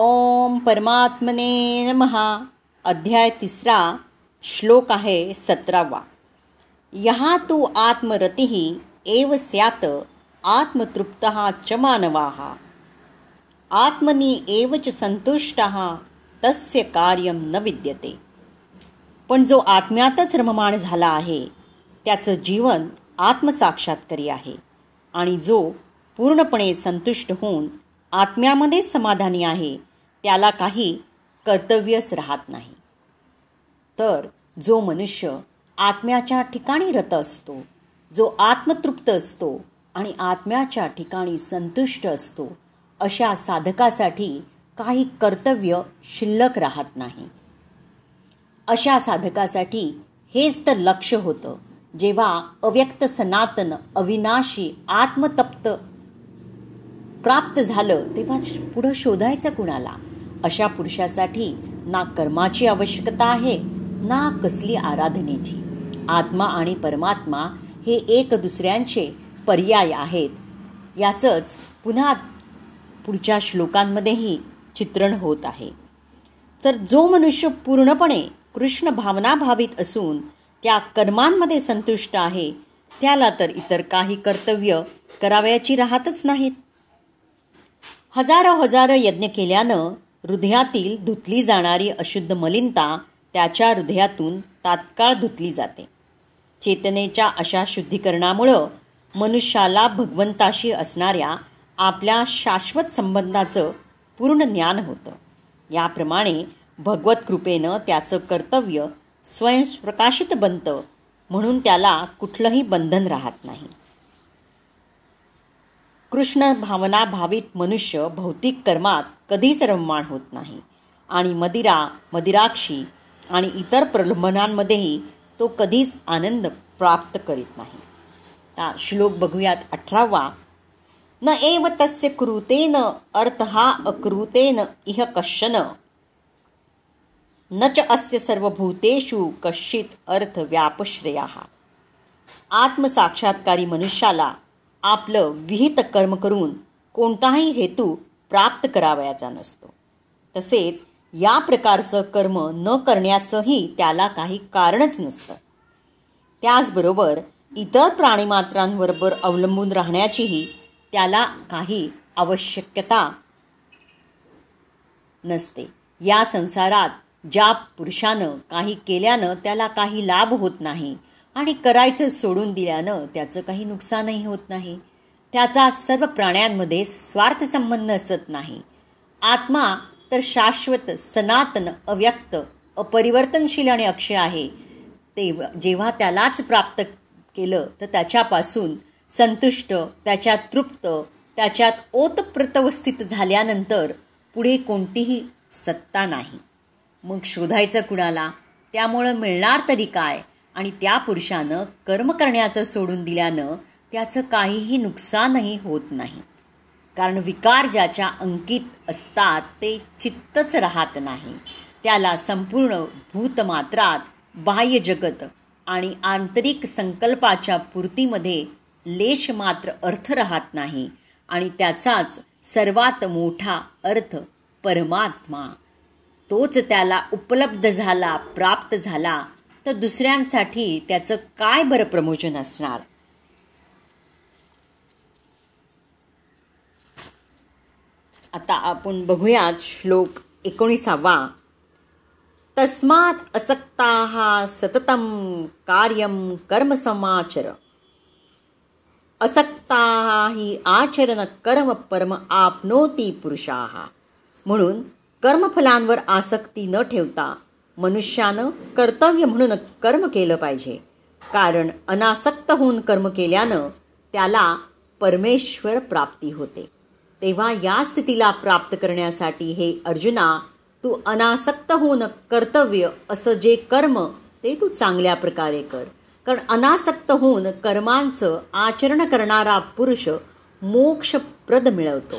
ओम परमात्मने नमहा अध्याय तिसरा. श्लोक आहे सतरावा. यहा तू आत्मरती एव स्यात आत्मतृप्त च मानवा. आत्मनी एव च संतुष्ट तस्य कार्यम न विद्यते. पण जो आत्म्यातच रममाण झाला आहे त्याचं जीवन आत्मसाक्षात्कारी आहे. आणि जो पूर्णपणे संतुष्ट होऊन आत्म्यामध्ये समाधानी आहे त्याला काही कर्तव्यच राहत नाही. तर जो मनुष्य आत्म्याच्या ठिकाणी रत असतो जो आत्मतृप्त असतो आणि आत्म्याच्या ठिकाणी संतुष्ट असतो अशा साधकासाठी काही कर्तव्य शिल्लक राहत नाही. अशा साधकासाठी हेच तर लक्ष होतं जेव्हा अव्यक्त सनातन अविनाशी आत्मतप्त प्राप्त झालं तेव्हा पुढं शोधायचं कुणाला? अशा पुरुषासाठी ना कर्माची आवश्यकता आहे ना कसली आराधनेची. आत्मा आणि परमात्मा हे एक दुसऱ्यांचे पर्याय आहेत. याचंच पुन्हा पुढच्या श्लोकांमध्येही चित्रण होत आहे. तर जो मनुष्य पूर्णपणे कृष्ण भावनाभावित असून त्या कर्मांमध्ये संतुष्ट आहे त्याला तर इतर काही कर्तव्य करावयाची राहतच नाहीत. हजारो हजारो यज्ञ केल्यानं हृदयातील धुतली जाणारी अशुद्ध मलिनता त्याच्या हृदयातून तात्काळ धुतली जाते. चेतनेच्या अशा शुद्धीकरणामुळं मनुष्याला भगवंताशी असणाऱ्या आपल्या शाश्वत संबंधाचं पूर्ण ज्ञान होतं. याप्रमाणे भगवत कृपेनं त्याचं कर्तव्य स्वयंप्रकाशित बनतं म्हणून त्याला कुठलंही बंधन राहत नाही. कृष्ण भावना भावित मनुष्य भौतिक कर्मात कधीच रममाण होत नाही. आणि मदिरा मदिराक्षी आणि इतर प्रलोभनांमध्येही तो कधीच आनंद प्राप्त करीत नाही. ता श्लोक बघूयात अठरावा. न एव तस्य कृतेन अर्थ हा अकृतेन इह कश्चन. न च अस्य सर्वभूतेषु कश्चित अर्थ व्यापश्रया आत्मसाक्षात्कारी मनुष्याला आपलं विहित कर्म करून कोणताही हेतू प्राप्त करावयाचा नसतो. तसेच या प्रकारचं कर्म न करण्याचंही त्याला काही कारणच नसतं. त्याचबरोबर इतर प्राणीमात्रांबरोबर अवलंबून राहण्याचीही त्याला काही आवश्यकता नसते. या संसारात ज्या पुरुषानं काही केल्यानं त्याला काही लाभ होत नाही आणि करायचं सोडून दिल्यानं त्याचं काही नुकसानही होत नाही. त्याचा सर्व प्राण्यांमध्ये स्वार्थ संबंध असत नाही. आत्मा तर शाश्वत सनातन अव्यक्त अपरिवर्तनशील आणि अक्षय आहे. ते जेव्हा त्यालाच प्राप्त केलं तर त्याच्यापासून संतुष्ट त्याच्यात तृप्त त्याच्यात ओतप्रतवस्थित झाल्यानंतर पुढे कोणतीही सत्ता नाही. मग शोधायचं कुणाला? त्यामुळं मिळणार तरी काय? आणि त्या पुरुषानं कर्म करण्याचं सोडून दिल्यानं त्याचं काहीही नुकसानही होत नाही. कारण विकार ज्याच्या अंकित असतात ते चित्तच राहत नाही. त्याला संपूर्ण भूतमात्रात बाह्य जगत आणि आंतरिक संकल्पाच्या पूर्तीमध्ये लेश मात्र अर्थ राहत नाही आणि त्याचाच सर्वात मोठा अर्थ परमात्मा. तोच त्याला उपलब्ध झाला प्राप्त झाला तर दुसऱ्यांसाठी त्याचं काय बरं प्रमोशन असणार? आता आपण बघूयात श्लोक एकोणीसावा. तस्मात असक्ता सततम कार्यम कर्मसमाचर असक्ता ही आचरण कर्म परम आपनोती पुरुषा. म्हणून कर्मफलांवर आसक्ती न ठेवता मनुष्यानं कर्तव्य म्हणून कर्म केलं पाहिजे. कारण अनासक्त होऊन कर्म केल्यानं त्याला परमेश्वर प्राप्ती होते. तेव्हा या स्थितीला प्राप्त करण्यासाठी हे अर्जुना तू अनासक्त होऊन कर्तव्य असं जे कर्म ते तू चांगल्या प्रकारे कर. कारण अनासक्त होऊन कर्मांचं आचरण करणारा पुरुष मोक्षप्रद मिळवतो.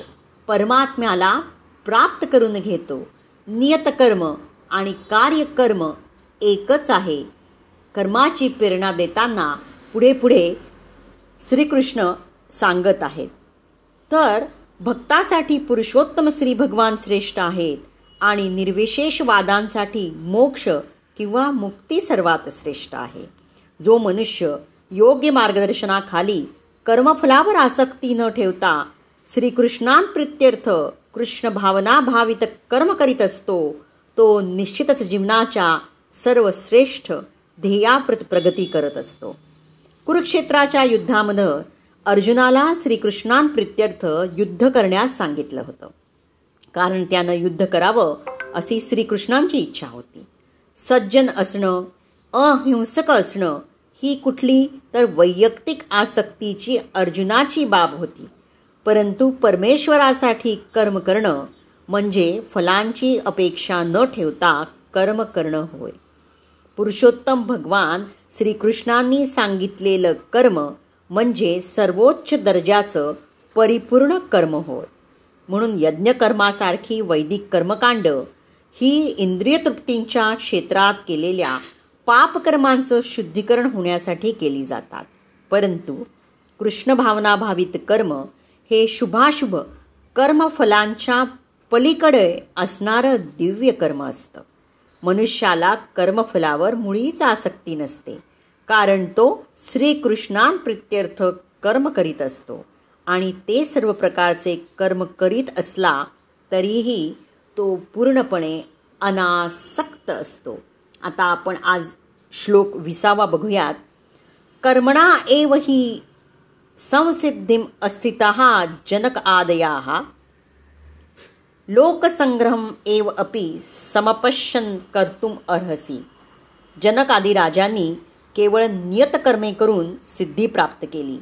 परमात्म्याला प्राप्त करून घेतो. नियतकर्म आणि कार्यकर्म एकच आहे. कर्माची प्रेरणा देताना पुढे पुढे श्रीकृष्ण सांगत आहेत. तर भक्तासाठी पुरुषोत्तम श्री भगवान श्रेष्ठ आहेत आणि निर्विशेष वादांसाठी मोक्ष किंवा मुक्ती सर्वात श्रेष्ठ आहे. जो मनुष्य योग्य मार्गदर्शनाखाली कर्मफलावर आसक्ती न ठेवता श्रीकृष्णांप्रित्यर्थ कृष्ण भावना भावित कर्म करीत असतो तो निश्चितच जीवनाच्या सर्वश्रेष्ठ ध्येयाप्रत प्रगती करत असतो. कुरुक्षेत्राच्या युद्धामध्ये अर्जुनाला श्रीकृष्णांप्रित्यर्थ युद्ध करण्यास सांगितलं होतं. कारण त्यानं युद्ध करावं अशी श्रीकृष्णांची इच्छा होती. सज्जन असणं अहिंसक असणं ही कुठली तर वैयक्तिक आसक्तीची अर्जुनाची बाब होती. परंतु परमेश्वरासाठी कर्म करणं म्हणजे फलांची अपेक्षा न ठेवता कर्म करणं होय. पुरुषोत्तम भगवान श्रीकृष्णांनी सांगितलेलं कर्म म्हणजे सर्वोच्च दर्जाचं परिपूर्ण कर्म होय. म्हणून यज्ञकर्मासारखी वैदिक कर्मकांड ही इंद्रिय तृप्तींच्या क्षेत्रात केलेल्या पापकर्मांचं शुद्धीकरण होण्यासाठी केली जातात. परंतु कृष्ण कर्म हे शुभाशुभ कर्मफलांच्या पलीकडे असणारं दिव्य कर्म असतं. मनुष्याला कर्मफलावर मुळीच आसक्ती नसते कारण तो श्रीकृष्णांप्रित्यर्थ कर्म करीत असतो आणि ते सर्व प्रकारचे कर्म करीत असला तरीही तो पूर्णपणे अनासक्त असतो. आता आपण आज श्लोक विसावा बघूयात. कर्मणा एव ही संसिद्धिम अस्थित जनक आदया लोकसंग्रहम एव अपि समपश्यन कर्तुम अर्हसी। जनक आदी राजांनी केवळ नियतकर्मे करून सिद्धी प्राप्त केली।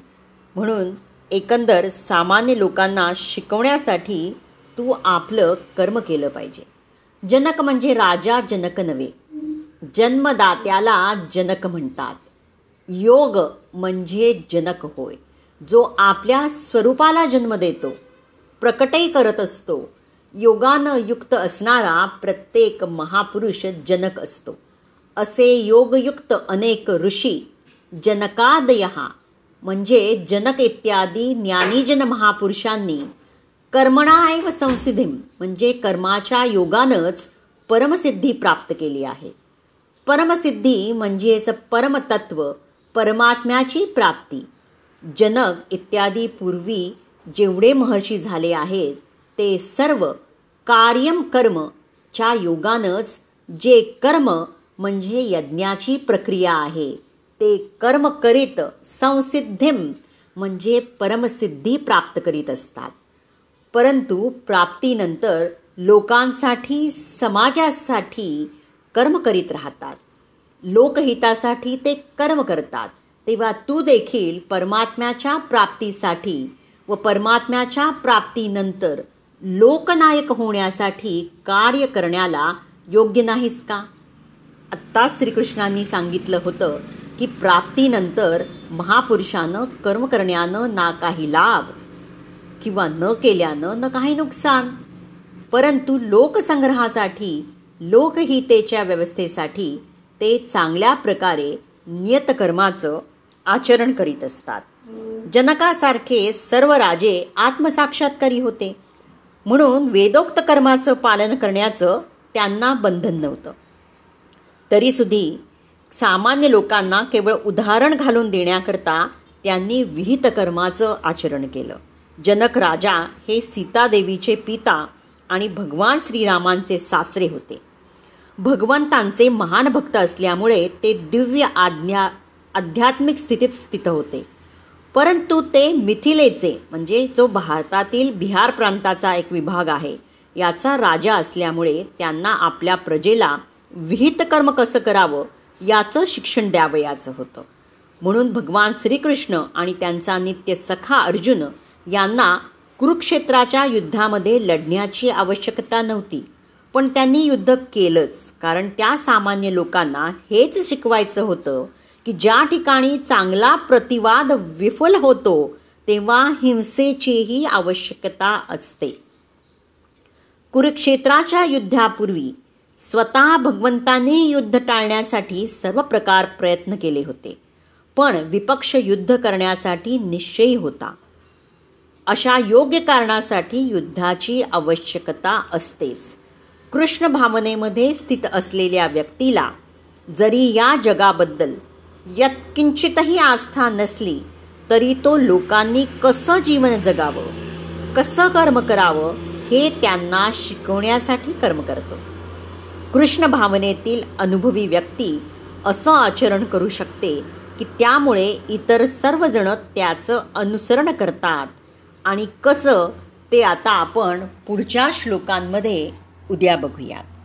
म्हणून एकंदर सामान्य लोकांना शिकवण्यासाठी तू आपलं कर्म केलं पाहिजे। जनक म्हणजे राजा जनक नव्हे। जन्मदात्याला जनक म्हणतात। योग म्हणजे जनक होय। जो आपल्या स्वरूपाला जन्म देतो प्रकटही करत असतो योगानं युक्त असणारा प्रत्येक महापुरुष जनक असतो. असे योगयुक्त अनेक ऋषी जनकादय म्हणजे जनक इत्यादी ज्ञानीजन महापुरुषांनी कर्मणाएव संसिधीम म्हणजे कर्माच्या योगानंच परमसिद्धी प्राप्त केली आहे. परमसिद्धी म्हणजेच परमतत्व परमात्म्याची प्राप्ती. जनक इत्यादी पूर्वी जेवढे महर्षी झाले आहेत ते सर्व कार्यम कर्म च्या योगानंच जे कर्म म्हणजे यज्ञाची प्रक्रिया आहे ते कर्म करीत संसिद्धीम म्हणजे परमसिद्धी प्राप्त करीत असतात. परंतु प्राप्तीनंतर लोकांसाठी समाजासाठी कर्म करीत राहतात. लोकहितासाठी ते कर्म करतात. तेव्हा तू देखील परमात्म्याच्या प्राप्तीसाठी व परमात्म्याच्या प्राप्तीनंतर लोकनायक होण्यासाठी कार्य करण्याला योग्य नाहीस का? आत्ताच श्रीकृष्णांनी सांगितलं होतं की प्राप्तीनंतर महापुरुषानं कर्म करण्यानं ना काही लाभ किंवा न केल्यानं न काही नुकसान. परंतु लोकसंग्रहासाठी लोकहितेच्या व्यवस्थेसाठी ते चांगल्या प्रकारे नियतकर्माचं आचरण करीत असतात. जनकासारखे सर्व राजे आत्मसाक्षात्कारी होते. म्हणून वेदोक्त कर्माचं पालन करण्याचं त्यांना बंधन नव्हतं. तरीसुद्धी सामान्य लोकांना केवळ उदाहरण घालून देण्याकरता त्यांनी विहित कर्माचं आचरण केलं. जनक राजा हे सीतादेवीचे पिता आणि भगवान श्रीरामांचे सासरे होते. भगवंतांचे महान भक्त असल्यामुळे ते दिव्य आज्ञा आध्यात्मिक स्थितीत स्थित होते. परंतु ते मिथिलेचे म्हणजे जो भारतातील बिहार प्रांताचा एक विभाग आहे याचा राजा असल्यामुळे त्यांना आपल्या प्रजेला विहित कर्म कसं करावं याचं शिक्षण द्यावयाचं होतं. म्हणून भगवान श्रीकृष्ण आणि त्यांचा नित्य सखा अर्जुन यांना कुरुक्षेत्राच्या युद्धामध्ये लढण्याची आवश्यकता नव्हती. पण त्यांनी युद्ध केलंच कारण त्या सामान्य लोकांना हेच शिकवायचं होतं की ज्या ठिकाणी चांगला प्रतिवाद विफल होतो तेव्हा हिंसेचीही आवश्यकता असते. कुरुक्षेत्राच्या युद्धापूर्वी स्वतः भगवंताने युद्ध टाळण्यासाठी सर्व प्रकार प्रयत्न केले होते पण विपक्ष युद्ध करण्यासाठी निश्चयी होता. अशा योग्य कारणासाठी युद्धाची आवश्यकता असतेच. कृष्ण भावनेमध्ये स्थित असलेल्या व्यक्तीला जरी या जगाबद्दल यत्किंचितही आस्था नसली तरी तो लोकांनी कसं जीवन जगावं कसं कर्म करावं हे त्यांना शिकवण्यासाठी कर्म करतो. कृष्ण भावनेतील अनुभवी व्यक्ती असं आचरण करू शकते की त्यामुळे इतर सर्वजण त्याचं अनुसरण करतात आणि कसं ते आता आपण पुढच्या श्लोकांमध्ये उद्या बघूयात.